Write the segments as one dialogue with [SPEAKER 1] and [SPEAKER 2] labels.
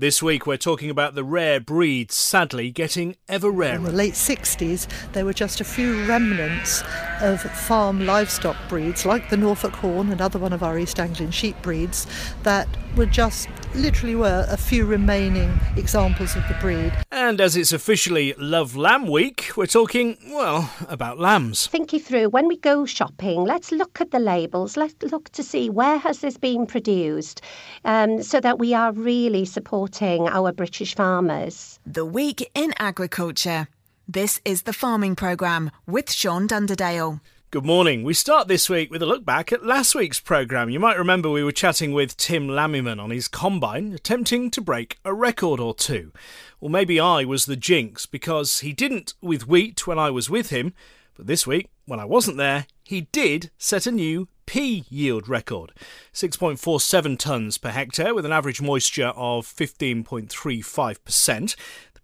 [SPEAKER 1] This week we're talking about the rare breeds sadly getting ever rarer.
[SPEAKER 2] In the late 60s, there were just a few remnants of farm livestock breeds like the Norfolk Horn, another one of our East Anglian sheep breeds, that were just literally were a few remaining examples of the breed.
[SPEAKER 1] And as it's officially Love Lamb Week, we're talking, well, about lambs.
[SPEAKER 3] Think you through when we go shopping, let's look at the labels, let's look to see where has this been produced um, so that we are really supporting our British farmers.
[SPEAKER 4] The Week in Agriculture. This is the Farming Programme with Sean Dunderdale.
[SPEAKER 1] Good morning. We start this week with a look back at last week's programme. You might remember we were chatting with Tim Lamyman on his combine, attempting to break a record or two. Well, maybe I was the jinx because he didn't with wheat when I was with him, but this week, when I wasn't there, he did set a new pea yield record 6.47 tonnes per hectare with an average moisture of 15.35%.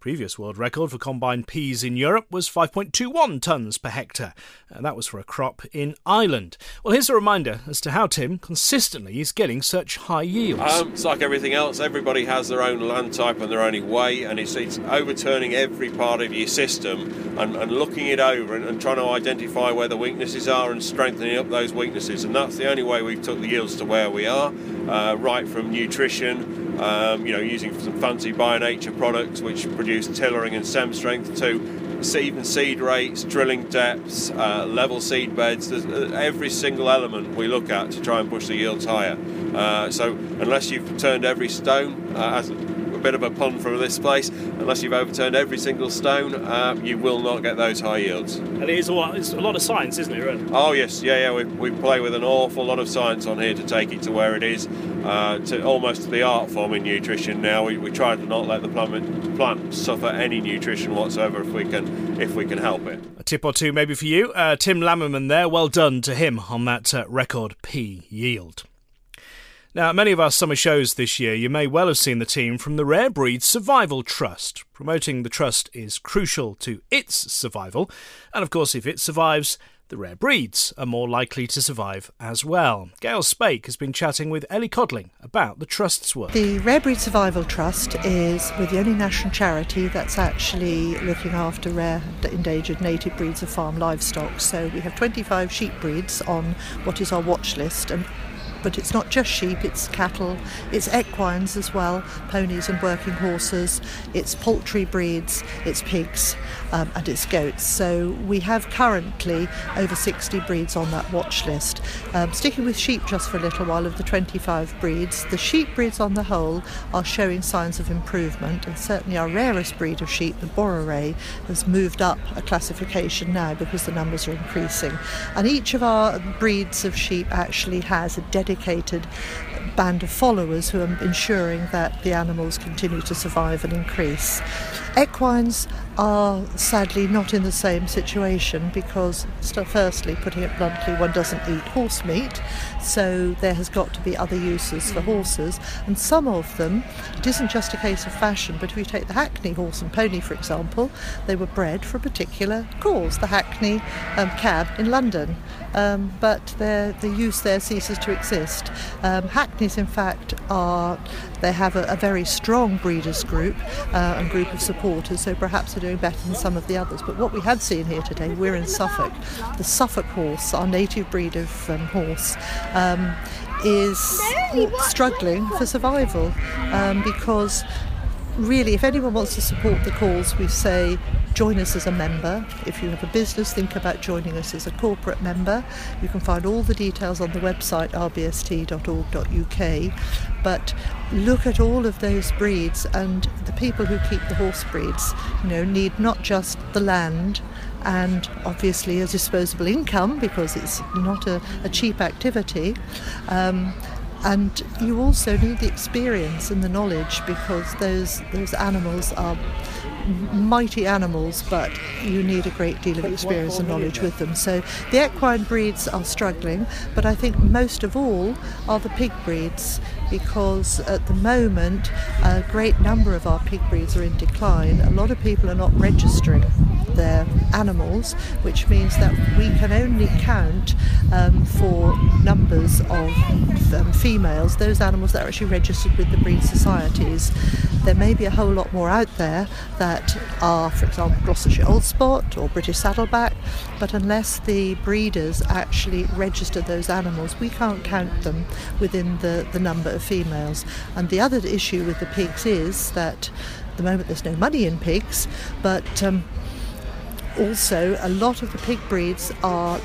[SPEAKER 1] Previous world record for combined peas in Europe was 5.21 tonnes per hectare, and that was for a crop in Ireland. Well, here's a reminder as to how Tim consistently is getting such high yields.
[SPEAKER 5] Um, it's like everything else, everybody has their own land type and their own way, and it's, it's overturning every part of your system and, and looking it over and, and, trying to identify where the weaknesses are and strengthening up those weaknesses. And that's the only way we've took the yields to where we are, uh, right from nutrition um, you know, using some fancy by nature products which produce tillering and stem strength to even seed rates, drilling depths, uh, level seed beds. There's uh, every single element we look at to try and push the yields higher. Uh, so unless you've turned every stone, uh, as bit of a pun from this place. Unless you've overturned every single stone, uh, you will not get those high yields.
[SPEAKER 1] And it is a lot, it's a lot of science, isn't it, really?
[SPEAKER 5] Oh, yes, yeah, yeah. We, we play with an awful lot of science on here to take it to where it is, uh, to almost the art form in nutrition now. We, we try to not let the plant, plant suffer any nutrition whatsoever if we can, if we can help it.
[SPEAKER 1] A tip or two maybe for you. Uh, Tim Lamyman there, well done to him on that uh, record pea yield. Now, at many of our summer shows this year, you may well have seen the team from the Rare Breeds Survival Trust. Promoting the trust is crucial to its survival, and of course, if it survives, the rare breeds are more likely to survive as well. Gail Sprake has been chatting with Ellie Codling about the Trust's work.
[SPEAKER 2] The Rare Breed Survival Trust is the only national charity that's actually looking after rare endangered native breeds of farm livestock. So we have 25 sheep breeds on what is our watch list, and but it's not just sheep, it's cattle, it's equines as well, ponies and working horses, it's poultry breeds, it's pigs, um, and it's goats. So we have currently over 60 breeds on that watch list. Um, sticking with sheep just for a little while, of the 25 breeds, the sheep breeds on the whole are showing signs of improvement, and certainly our rarest breed of sheep, the Boreray, has moved up a classification now because the numbers are increasing. And each of our breeds of sheep actually has a dedicated dedicated band of followers who are ensuring that the animals continue to survive and increase. Equines are sadly not in the same situation because, firstly, putting it bluntly, one doesn't eat horse meat, so there has got to be other uses for horses, and some of them, it isn't just a case of fashion, but if you take the Hackney horse and pony, for example, they were bred for a particular cause, the Hackney um, cab in London, um, but the use there ceases to exist. Um, Hackneys, in fact, are they have a, a very strong breeders group uh, and group of supporters, so perhaps they're doing better than some of the others. But what we have seen here today, we're in Suffolk. The Suffolk horse, our native breed of um, horse, um, is struggling for survival um, because really, if anyone wants to support the cause, we say join us as a member. If you have a business, think about joining us as a corporate member. You can find all the details on the website rbst.org.uk. But look at all of those breeds, and the people who keep the horse breeds, you know, need not just the land and obviously a disposable income because it's not a, a cheap activity. Um, and you also need the experience and the knowledge because those those animals are mighty animals, but you need a great deal of experience and knowledge with them. So the equine breeds are struggling, but I think most of all are the pig breeds because at the moment a great number of our pig breeds are in decline. A lot of people are not registering their animals, which means that we can only count um, for numbers of um, females those animals that are actually registered with the breed societies. There may be a whole lot more out there that are, for example, Gloucestershire Old Spot or British Saddleback, but unless the breeders actually register those animals, we can't count them within the, the number of females. And the other issue with the pigs is that at the moment there's no money in pigs, but um, also a lot of the pig breeds are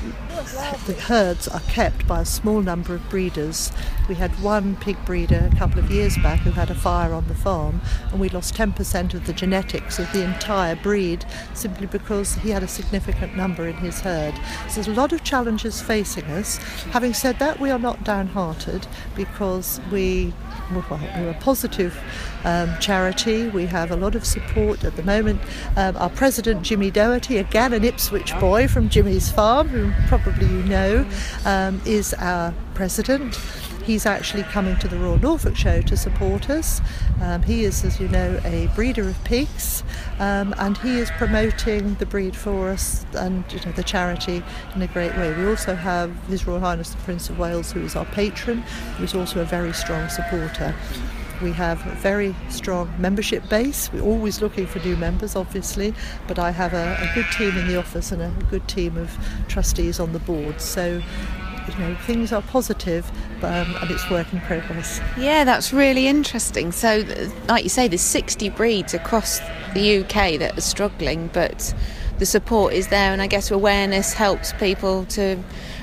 [SPEAKER 2] the herds are kept by a small number of breeders. We had one pig breeder a couple of years back who had a fire on the farm, and we lost 10% of the genetics of the entire breed simply because he had a significant number in his herd. So there's a lot of challenges facing us. Having said that, we are not downhearted because we well, we're a positive um, charity. We have a lot of support at the moment. Um, our president, Jimmy Doherty, again an Ipswich boy from Jimmy's farm, who probably you know, um, is our president. He's actually coming to the Royal Norfolk Show to support us. Um, he is, as you know, a breeder of pigs, um, and he is promoting the breed for us and you know, the charity in a great way. We also have His Royal Highness the Prince of Wales, who is our patron, who is also a very strong supporter. We have a very strong membership base. We're always looking for new members, obviously, but I have a, a good team in the office and a good team of trustees on the board. So you know, things are positive, um, and it's work in progress.
[SPEAKER 6] Yeah, that's really interesting. So, like you say, there's 60 breeds across the UK that are struggling, but the support is there, and I guess awareness helps people to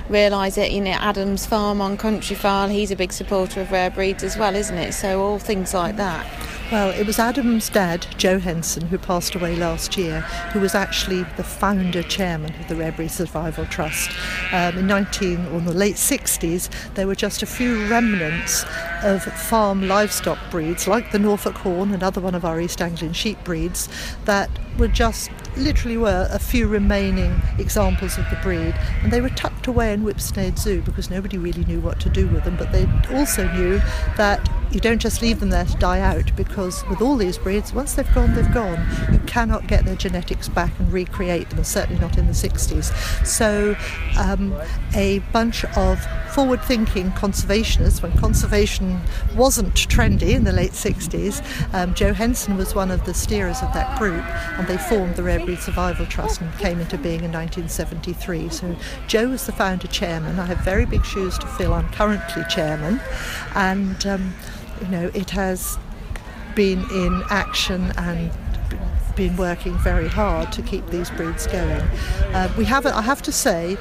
[SPEAKER 6] realise it. You know, Adam's Farm on Countryfile, he's a big supporter of rare breeds as well, isn't it? So all things like that.
[SPEAKER 2] Well, it was Adam's dad, Joe Henson, who passed away last year, who was actually the founder chairman of the Breed Survival Trust. Um, in 19 or the late 60s, there were just a few remnants of farm livestock breeds, like the Norfolk Horn, another one of our East Anglian sheep breeds, that were just literally were a few remaining examples of the breed, and they were tucked away in Whipsnade Zoo because nobody really knew what to do with them. But they also knew that you don't just leave them there to die out because with all these breeds, once they've gone, they've gone. You cannot get their genetics back and recreate them, certainly not in the 60s. So, um, a bunch of forward thinking conservationists, when conservation wasn't trendy in the late 60s, um, Joe Henson was one of the steerers of that group, and they formed the Rare Breed Survival Trust and came into being in 1973. So, Joe was the founder chairman. I have very big shoes to fill. I'm currently chairman, and um, you know, it has been in action and been working very hard to keep these breeds going. Uh, we have, I have to say,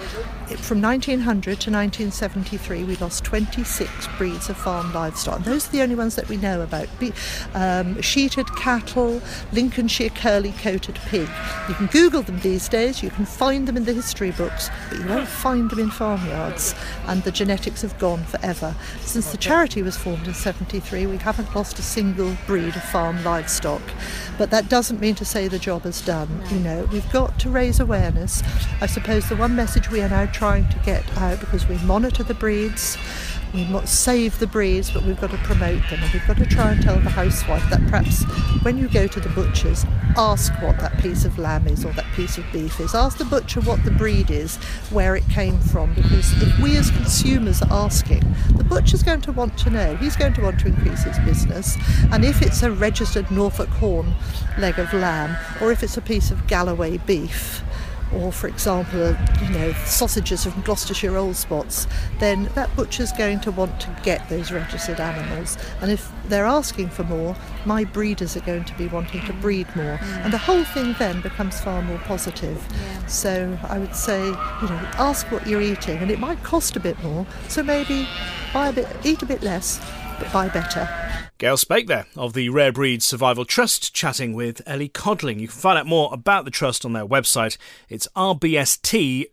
[SPEAKER 2] from 1900 to 1973, we lost 26 breeds of farm livestock. And those are the only ones that we know about. Be, um, sheeted cattle, Lincolnshire curly coated pig. You can Google them these days, you can find them in the history books, but you won't find them in farmyards. And the genetics have gone forever. Since the charity was formed in 73, we haven't lost a single breed of farm livestock. But that doesn't mean to say the job is done. You know, we've got to raise awareness. I suppose the one message we are now trying to get out because we monitor the breeds, we must save the breeds, but we've got to promote them. And we've got to try and tell the housewife that perhaps when you go to the butcher's, ask what that piece of lamb is or that piece of beef is. Ask the butcher what the breed is, where it came from, because if we as consumers are asking, the butcher's going to want to know. He's going to want to increase his business. And if it's a registered Norfolk horn leg of lamb, or if it's a piece of Galloway beef, or for example, you know, sausages from Gloucestershire Old Spots, then that butcher's going to want to get those registered animals. And if they're asking for more, my breeders are going to be wanting to breed more. Mm. And the whole thing then becomes far more positive. Yeah. So I would say, you know, ask what you're eating, and it might cost a bit more. So maybe buy a bit, eat a bit less, but better.
[SPEAKER 1] Gail Sprake there of the Rare Breeds Survival Trust chatting with Ellie Codling. You can find out more about the trust on their website. It's rbst.org.uk.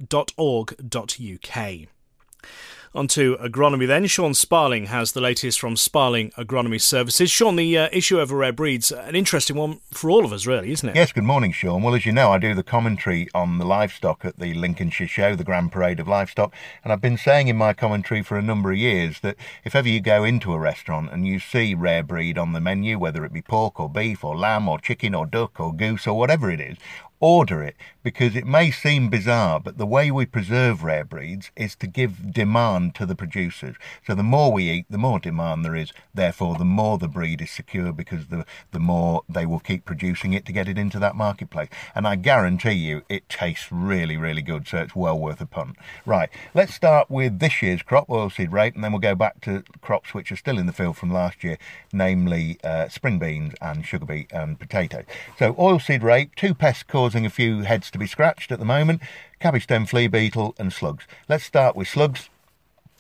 [SPEAKER 1] On to agronomy then. Sean Sparling has the latest from Sparling Agronomy Services. Sean, the uh, issue over rare breeds, an interesting one for all of us, really, isn't it?
[SPEAKER 7] Yes, good morning, Sean. Well, as you know, I do the commentary on the livestock at the Lincolnshire Show, the Grand Parade of Livestock, and I've been saying in my commentary for a number of years that if ever you go into a restaurant and you see rare breed on the menu, whether it be pork or beef or lamb or chicken or duck or goose or whatever it is, order it because it may seem bizarre, but the way we preserve rare breeds is to give demand to the producers. So the more we eat, the more demand there is. Therefore, the more the breed is secure because the, the more they will keep producing it to get it into that marketplace. And I guarantee you it tastes really, really good. So it's well worth a punt. Right, let's start with this year's crop, oilseed rape, and then we'll go back to crops which are still in the field from last year, namely uh, spring beans and sugar beet and potato. So oilseed rape, two pests causing a few heads to be scratched at the moment cabbage stem flea beetle and slugs. Let's start with slugs.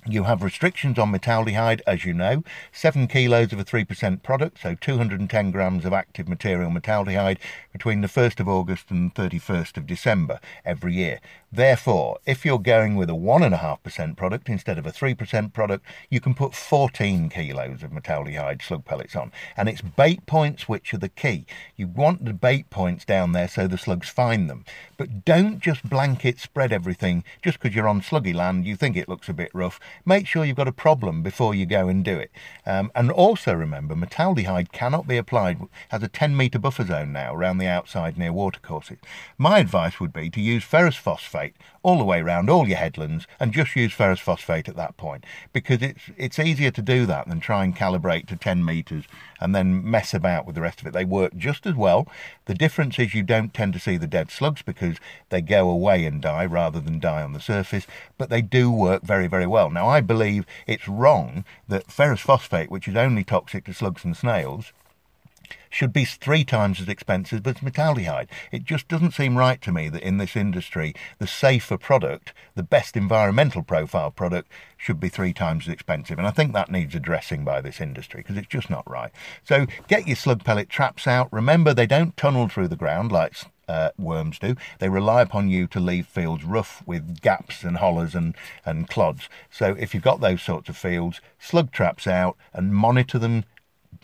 [SPEAKER 7] You have restrictions on metaldehyde, as you know, 7 kilos of a 3% product, so 210 grams of active material metaldehyde between the 1st of August and 31st of December every year. Therefore, if you're going with a 1.5% product instead of a 3% product, you can put 14 kilos of metaldehyde slug pellets on. And it's bait points which are the key. You want the bait points down there so the slugs find them. But don't just blanket spread everything just because you're on sluggy land, you think it looks a bit rough. Make sure you've got a problem before you go and do it. Um, and also remember, metaldehyde cannot be applied, has a 10 metre buffer zone now around the outside near watercourses. My advice would be to use ferrous phosphate phosphate all the way around all your headlands and just use ferrous phosphate at that point because it's it's easier to do that than try and calibrate to 10 meters and then mess about with the rest of it. They work just as well. The difference is you don't tend to see the dead slugs because they go away and die rather than die on the surface but they do work very very well. Now i believe it's wrong that ferrous phosphate which is only toxic to slugs and snails should be three times as expensive as metaldehyde. It just doesn't seem right to me that in this industry, the safer product, the best environmental profile product, should be three times as expensive. And I think that needs addressing by this industry because it's just not right. So get your slug pellet traps out. Remember, they don't tunnel through the ground like uh, worms do. They rely upon you to leave fields rough with gaps and hollers and, and clods. So if you've got those sorts of fields, slug traps out and monitor them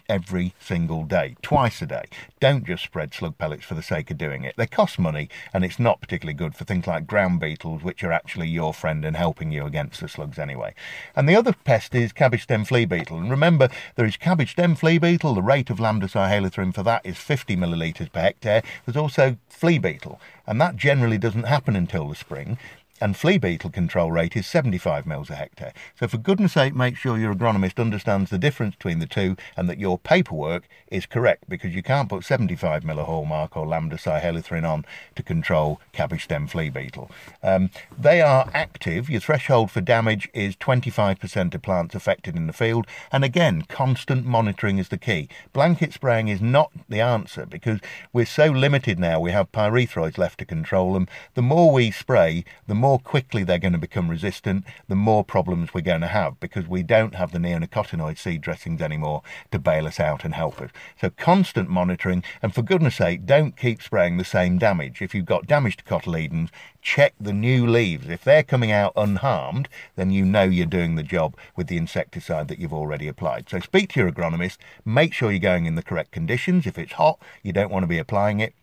[SPEAKER 7] every single day, twice a day. Don't just spread slug pellets for the sake of doing it. They cost money and it's not particularly good for things like ground beetles, which are actually your friend and helping you against the slugs anyway. And the other pest is cabbage stem flea beetle. And remember, there is cabbage stem flea beetle. The rate of lambda cyhalothrin for that is 50 millilitres per hectare. There's also flea beetle, and that generally doesn't happen until the spring and flea beetle control rate is 75 mils a hectare. So for goodness sake, make sure your agronomist understands the difference between the two and that your paperwork is correct because you can't put 75 mil a hallmark or lambda cyhalothrin on to control cabbage stem flea beetle. Um, they are active. Your threshold for damage is 25% of plants affected in the field. And again, constant monitoring is the key. Blanket spraying is not the answer because we're so limited now. We have pyrethroids left to control them. The more we spray, the more more quickly they're going to become resistant, the more problems we're going to have because we don't have the neonicotinoid seed dressings anymore to bail us out and help us. So constant monitoring, and for goodness sake, don't keep spraying the same damage. If you've got damage to cotyledons, check the new leaves. If they're coming out unharmed, then you know you're doing the job with the insecticide that you've already applied. So speak to your agronomist, make sure you're going in the correct conditions. If it's hot, you don't want to be applying it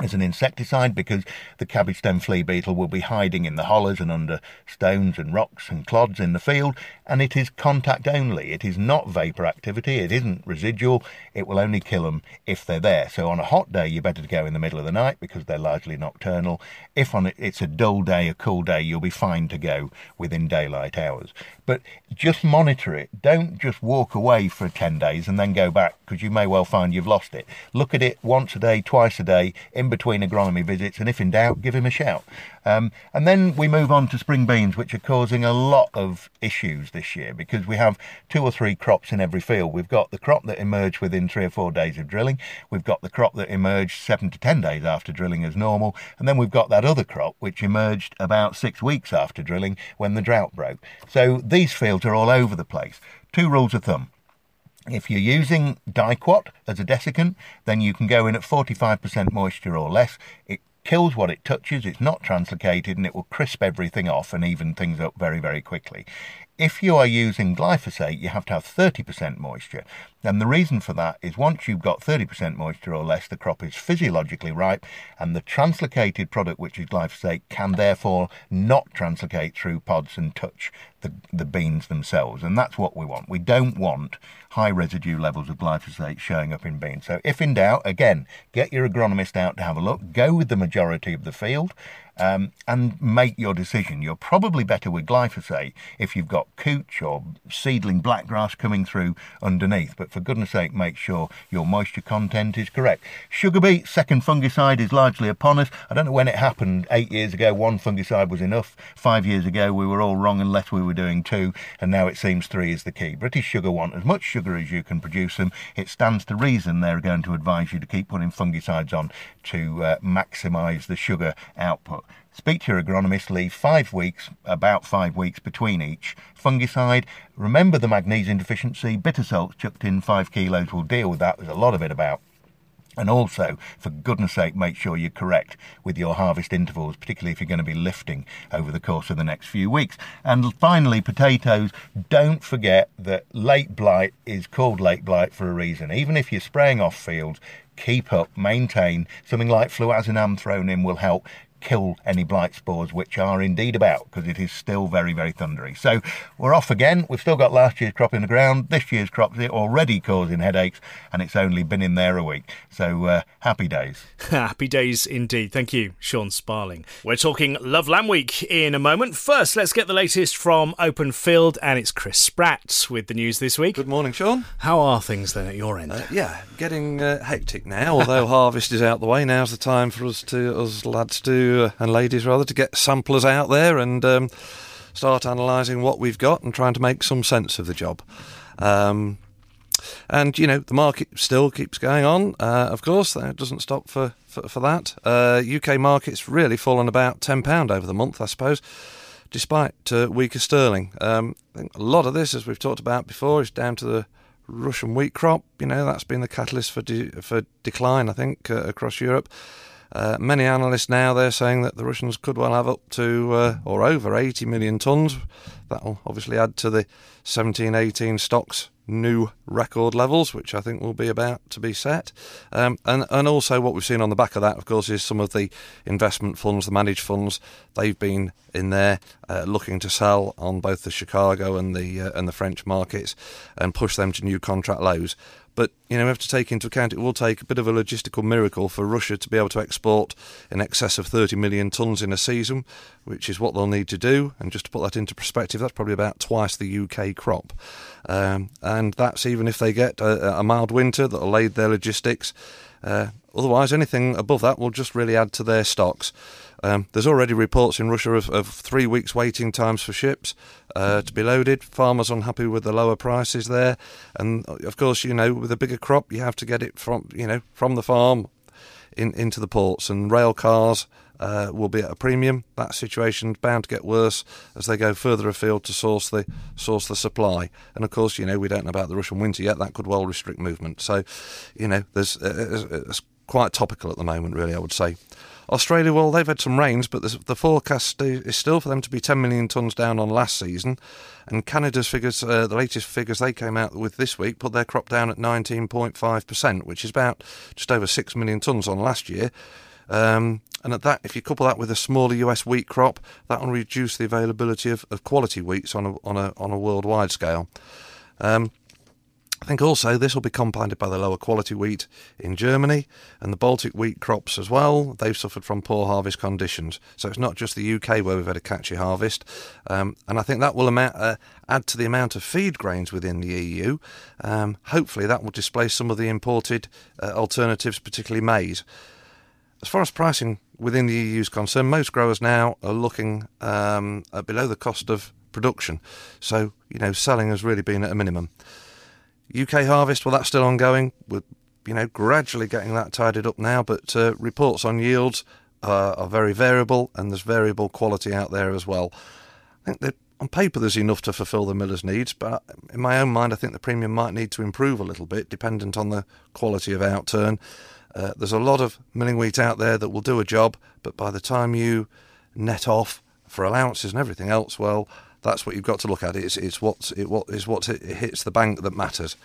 [SPEAKER 7] as an insecticide because the cabbage stem flea beetle will be hiding in the hollows and under stones and rocks and clods in the field and it is contact only. It is not vapor activity it isn't residual. It will only kill them if they're there. So on a hot day you're better go in the middle of the night because they're largely nocturnal. If on it's a dull day a cool day you'll be fine to go within daylight hours. But just monitor it. Don't just walk away for 10 days and then go back because you may well find you've lost it. Look at it once a day twice a day in between agronomy visits, and if in doubt, give him a shout. Um, and then we move on to spring beans, which are causing a lot of issues this year because we have two or three crops in every field. We've got the crop that emerged within three or four days of drilling, we've got the crop that emerged seven to ten days after drilling as normal, and then we've got that other crop which emerged about six weeks after drilling when the drought broke. So these fields are all over the place. Two rules of thumb. If you're using Diquat as a desiccant, then you can go in at 45% moisture or less. It kills what it touches, it's not translocated, and it will crisp everything off and even things up very, very quickly. If you are using glyphosate, you have to have 30% moisture. And the reason for that is once you've got 30% moisture or less, the crop is physiologically ripe, and the translocated product, which is glyphosate, can therefore not translocate through pods and touch the, the beans themselves. And that's what we want. We don't want high residue levels of glyphosate showing up in beans. So, if in doubt, again, get your agronomist out to have a look, go with the majority of the field, um, and make your decision. You're probably better with glyphosate if you've got cooch or seedling blackgrass coming through underneath. But for goodness sake, make sure your moisture content is correct. Sugar beet, second fungicide is largely upon us. I don't know when it happened. Eight years ago, one fungicide was enough. Five years ago, we were all wrong unless we were doing two. And now it seems three is the key. British Sugar want as much sugar as you can produce them. It stands to reason they're going to advise you to keep putting fungicides on to uh, maximise the sugar output. Speak to your agronomist, leave five weeks, about five weeks between each fungicide. Remember the magnesium deficiency, bitter salts chucked in five kilos will deal with that. There's a lot of it about. And also, for goodness sake, make sure you're correct with your harvest intervals, particularly if you're going to be lifting over the course of the next few weeks. And finally, potatoes, don't forget that late blight is called late blight for a reason. Even if you're spraying off fields, keep up, maintain. Something like fluazinam thrown in will help kill any blight spores, which are indeed about, because it is still very, very thundery. So we're off again. We've still got last year's crop in the ground. This year's crop's already causing headaches, and it's only been in there a week. So uh, happy days.
[SPEAKER 1] happy days indeed. Thank you, Sean Sparling. We're talking Love Lamb Week in a moment. First, let's get the latest from Openfield, and it's Chris Spratt with the news this week.
[SPEAKER 8] Good morning, Sean.
[SPEAKER 1] How are things then at your end? Uh,
[SPEAKER 8] yeah, getting uh, hectic now. Although harvest is out the way, now's the time for us to us lads to and ladies rather to get samplers out there and um, start analysing what we've got and trying to make some sense of the job. Um, and you know the market still keeps going on. Uh, of course, that doesn't stop for for, for that. Uh, UK market's really fallen about ten pound over the month, I suppose, despite uh, weaker sterling. Um, I think a lot of this, as we've talked about before, is down to the Russian wheat crop. You know that's been the catalyst for de- for decline. I think uh, across Europe. Uh, many analysts now they're saying that the Russians could well have up to uh, or over 80 million tons. That'll obviously add to the 17, 18 stocks new record levels, which I think will be about to be set. Um, and, and also, what we've seen on the back of that, of course, is some of the investment funds, the managed funds, they've been in there uh, looking to sell on both the Chicago and the uh, and the French markets and push them to new contract lows. But you know, we have to take into account it will take a bit of a logistical miracle for Russia to be able to export in excess of 30 million tonnes in a season, which is what they'll need to do. And just to put that into perspective, that's probably about twice the UK crop. Um, and that's even if they get a, a mild winter that'll aid their logistics. Uh, otherwise, anything above that will just really add to their stocks. Um, there's already reports in Russia of, of, three weeks waiting times for ships uh, to be loaded. Farmers unhappy with the lower prices there, and of course, you know, with a bigger crop, you have to get it from you know from the farm in, into the ports, and rail cars uh, will be at a premium. That situation's bound to get worse as they go further afield to source the source the supply. And of course, you know, we don't know about the Russian winter yet. That could well restrict movement. So, you know, there's uh, it's quite topical at the moment, really. I would say. Australia, well, they've had some rains, but the forecast is still for them to be 10 million tonnes down on last season. And Canada's figures, uh, the latest figures they came out with this week, put their crop down at 19.5%, which is about just over 6 million tonnes on last year. Um, and at that, if you couple that with a smaller US wheat crop, that will reduce the availability of, of quality wheats on a, on a, on a worldwide scale. Um, I think also this will be compounded by the lower quality wheat in Germany and the Baltic wheat crops as well. They've suffered from poor harvest conditions. So it's not just the UK where we've had a catchy harvest. Um, and I think that will amount, uh, add to the amount of feed grains within the EU. Um, hopefully that will displace some of the imported uh, alternatives, particularly maize. As far as pricing within the EU is concerned, most growers now are looking um, below the cost of production. So, you know, selling has really been at a minimum. UK harvest, well, that's still ongoing. We're, you know, gradually getting that tidied up now, but uh, reports on yields uh, are very variable, and there's variable quality out there as well. I think that on paper there's enough to fulfil the miller's needs, but in my own mind, I think the premium might need to improve a little bit, dependent on the quality of outturn. Uh, there's a lot of milling wheat out there that will do a job, but by the time you net off for allowances and everything else, well, That's what you've got to look at. It's it's what's it what is what it hits the bank that matters.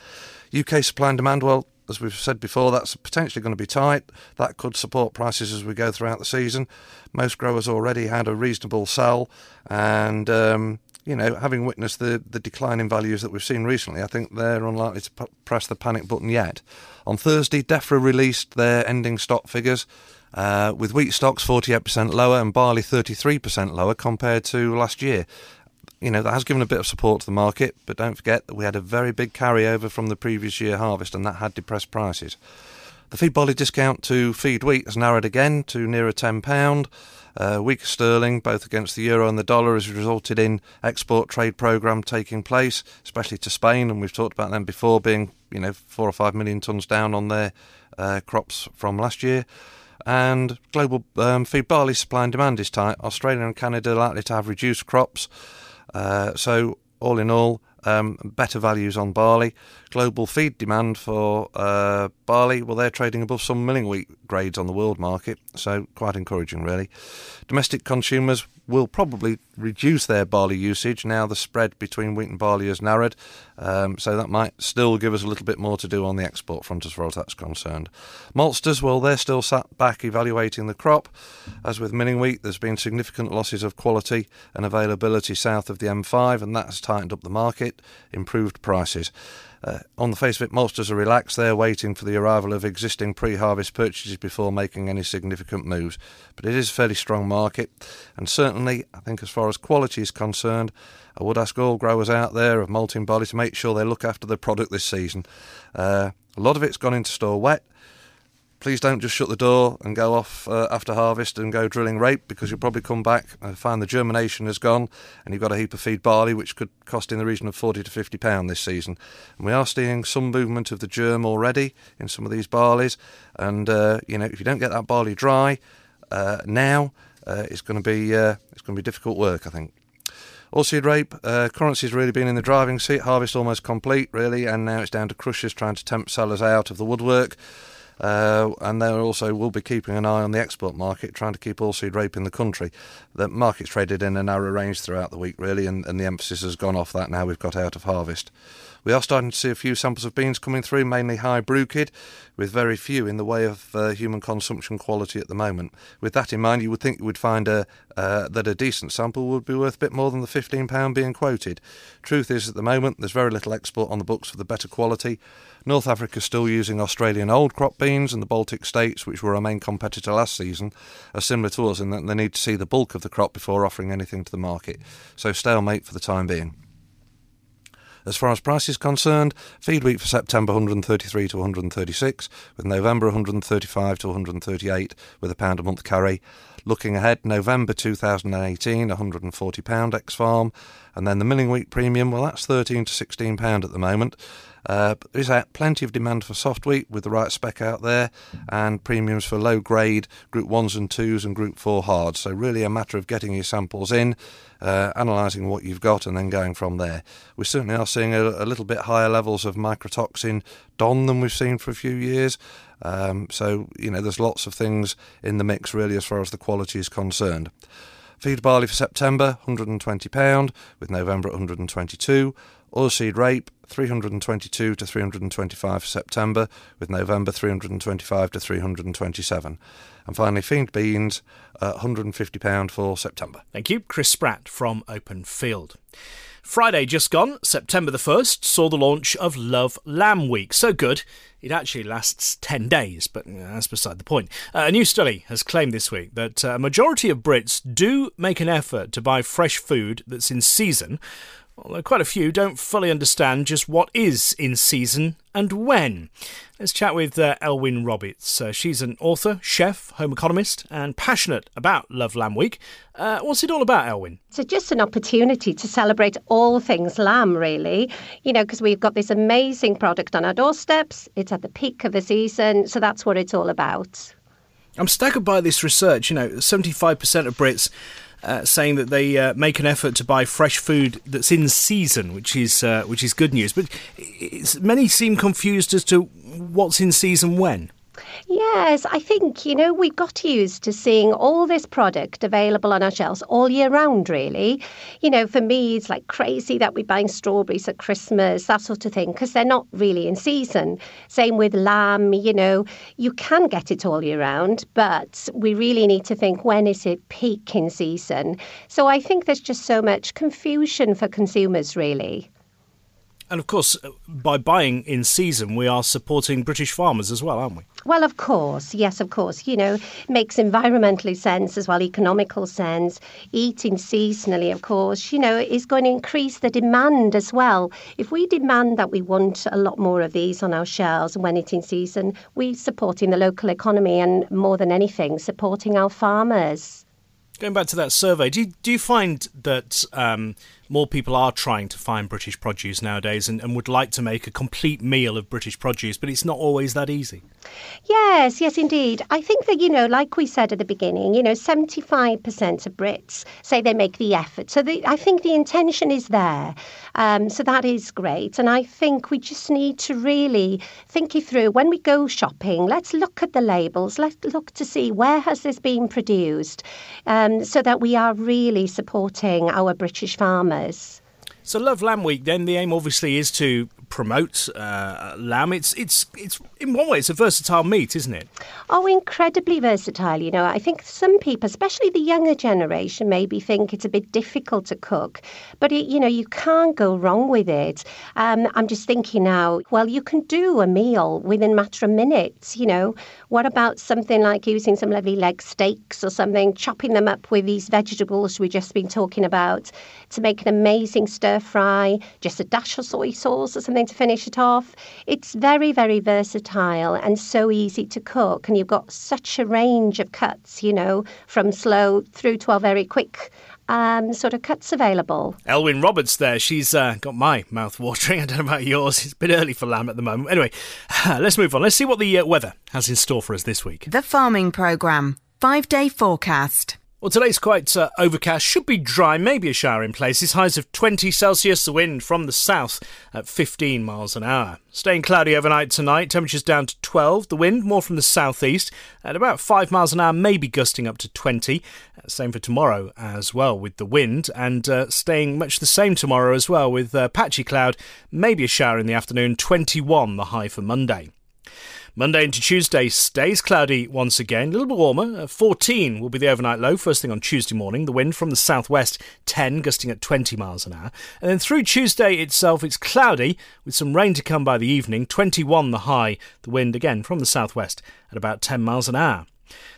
[SPEAKER 8] UK supply and demand. Well, as we've said before, that's potentially going to be tight. That could support prices as we go throughout the season. Most growers already had a reasonable sell, and um, you know, having witnessed the, the decline in values that we've seen recently, I think they're unlikely to p- press the panic button yet. On Thursday, DEFRA released their ending stock figures, uh, with wheat stocks 48% lower and barley 33% lower compared to last year. You know, that has given a bit of support to the market, but don't forget that we had a very big carryover from the previous year harvest and that had depressed prices. The feed barley discount to feed wheat has narrowed again to nearer £10. Uh, weaker sterling, both against the euro and the dollar, has resulted in export trade program taking place, especially to Spain, and we've talked about them before, being you know four or five million tons down on their uh, crops from last year. And global um, feed barley supply and demand is tight. Australia and Canada are likely to have reduced crops. Uh, so all in all, um, better values on barley. Global feed demand for uh, barley, well, they're trading above some milling wheat grades on the world market, so quite encouraging, really. Domestic consumers will probably reduce their barley usage now the spread between wheat and barley has narrowed, um, so that might still give us a little bit more to do on the export front as far as that's concerned. Maltsters, well, they're still sat back evaluating the crop. As with milling wheat, there's been significant losses of quality and availability south of the M5, and that has tightened up the market, improved prices. Uh, on the face of it, maltsters are relaxed. They're waiting for the arrival of existing pre-harvest purchases before making any significant moves. But it is a fairly strong market, and certainly, I think, as far as quality is concerned, I would ask all growers out there of malting barley to make sure they look after the product this season. Uh, a lot of it's gone into store wet please don't just shut the door and go off uh, after harvest and go drilling rape because you'll probably come back and find the germination has gone and you've got a heap of feed barley which could cost in the region of 40 to 50 pound this season and we are seeing some movement of the germ already in some of these barleys and uh, you know if you don't get that barley dry uh, now uh, it's going to be uh, it's going to be difficult work I think Oilseed rape, uh, currency's really been in the driving seat. Harvest almost complete, really, and now it's down to crushers trying to tempt sellers out of the woodwork. Uh, and they also will be keeping an eye on the export market, trying to keep oilseed rape in the country. The market's traded in a narrow range throughout the week, really, and, and the emphasis has gone off that now we've got out of harvest. We are starting to see a few samples of beans coming through, mainly high Bruchid, with very few in the way of uh, human consumption quality at the moment. With that in mind, you would think you would find a, uh, that a decent sample would be worth a bit more than the £15 being quoted. Truth is, at the moment, there's very little export on the books for the better quality. North Africa still using Australian old crop beans, and the Baltic states, which were our main competitor last season, are similar to us in that they need to see the bulk of the crop before offering anything to the market. So stalemate for the time being. As far as price is concerned, feed wheat for September 133 to 136, with November 135 to 138 with a pound a month carry. Looking ahead, November 2018, 140 pound ex farm, and then the milling wheat premium, well that's 13 to 16 pound at the moment. Uh, there's plenty of demand for soft wheat with the right spec out there, and premiums for low grade Group 1s and 2s and Group 4 hard. So, really a matter of getting your samples in, uh, analysing what you've got, and then going from there. We certainly are seeing a, a little bit higher levels of mycotoxin DON than we've seen for a few years. Um, so, you know, there's lots of things in the mix really as far as the quality is concerned. Feed barley for September, £120, with November at 122 Oilseed rape, 322 to 325 for September, with November 325 to 327. And finally, feed beans, uh, £150 for September.
[SPEAKER 1] Thank you. Chris Spratt from Openfield. Friday just gone, September the 1st, saw the launch of Love Lamb Week. So good, it actually lasts 10 days, but that's beside the point. Uh, a new study has claimed this week that uh, a majority of Brits do make an effort to buy fresh food that's in season, although quite a few don't fully understand just what is in season and when. Let's chat with uh, Elwen Roberts. Uh, she's an author, chef, home economist, and passionate about Love Lamb Week. Uh, what's it all about, Elwen?
[SPEAKER 3] So, just an opportunity to celebrate all things lamb, really. You know, because we've got this amazing product on our doorsteps, it's at the peak of the season, so that's what it's all about.
[SPEAKER 1] I'm staggered by this research. You know, 75% of Brits uh, saying that they uh, make an effort to buy fresh food that's in season, which is uh, which is good news. But many seem confused as to what's in season when.
[SPEAKER 3] Yes, I think, you know, we got used to seeing all this product available on our shelves all year round, really. You know, for me, it's like crazy that we're buying strawberries at Christmas, that sort of thing, because they're not really in season. Same with lamb, you know, you can get it all year round, but we really need to think when is it peak in season. So I think there's just so much confusion for consumers, really.
[SPEAKER 1] And of course, uh, by buying in season, we are supporting British farmers as well, aren't we?
[SPEAKER 3] Well, of course, yes, of course. You know, makes environmentally sense as well, economical sense. Eating seasonally, of course, you know, is going to increase the demand as well. If we demand that we want a lot more of these on our shelves when it's in season, we're supporting the local economy and more than anything, supporting our farmers.
[SPEAKER 1] Going back to that survey, do you, do you find that um, more people are trying to find British produce nowadays and, and would like to make a complete meal of British produce, but it's not always that easy?
[SPEAKER 3] Yes, yes, indeed. I think that, you know, like we said at the beginning, you know, 75% of Brits say they make the effort. So the, I think the intention is there. Um, so that is great. And I think we just need to really think it through. When we go shopping, let's look at the labels. Let's look to see where has this been produced um, so that we are really supporting our British farmers.
[SPEAKER 1] So, Love Lamb Week, then the aim obviously is to promote uh, lamb. It's it's it's in one way it's a versatile meat, isn't it?
[SPEAKER 3] Oh, incredibly versatile. You know, I think some people, especially the younger generation, maybe think it's a bit difficult to cook, but it, you know, you can't go wrong with it. Um, I'm just thinking now. Well, you can do a meal within a matter of minutes. You know, what about something like using some lovely leg steaks or something, chopping them up with these vegetables we've just been talking about to make an amazing stir fry, just a dash of soy sauce or something something to finish it off. It's very, very versatile and so easy to cook. And you've got such a range of cuts, you know, from slow through to our very quick um, sort of cuts available.
[SPEAKER 1] Elwen Roberts there. She's uh, got my mouth watering. I don't know about yours. It's a bit early for lamb at the moment. Anyway, let's move on. Let's see what the uh, weather has in store for us this week.
[SPEAKER 4] The Farming Programme. Five day forecast.
[SPEAKER 1] Well, today's quite uh, overcast, should be dry, maybe a shower in places. Highs of 20 Celsius, the wind from the south at 15 miles an hour. Staying cloudy overnight tonight, temperatures down to 12, the wind more from the southeast at about 5 miles an hour, maybe gusting up to 20. Uh, same for tomorrow as well with the wind, and uh, staying much the same tomorrow as well with uh, patchy cloud, maybe a shower in the afternoon, 21 the high for Monday. Monday into Tuesday stays cloudy once again, a little bit warmer. Uh, 14 will be the overnight low first thing on Tuesday morning. The wind from the southwest 10, gusting at 20 miles an hour. And then through Tuesday itself, it's cloudy with some rain to come by the evening. 21 the high. The wind again from the southwest at about 10 miles an hour.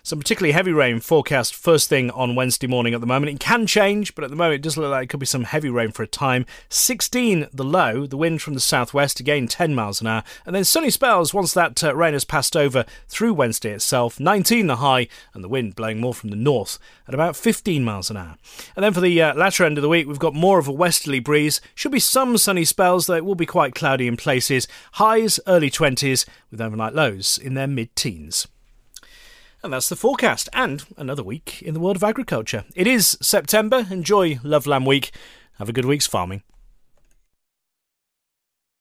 [SPEAKER 1] Some particularly heavy rain forecast first thing on Wednesday morning at the moment. It can change, but at the moment it does look like it could be some heavy rain for a time. 16 the low, the wind from the southwest, again 10 miles an hour. And then sunny spells once that uh, rain has passed over through Wednesday itself. 19 the high, and the wind blowing more from the north at about 15 miles an hour. And then for the uh, latter end of the week, we've got more of a westerly breeze. Should be some sunny spells, though it will be quite cloudy in places. Highs early 20s, with overnight lows in their mid teens. And that's the forecast and another week in the world of agriculture. It is September. Enjoy Love Lamb Week. Have a good week's farming.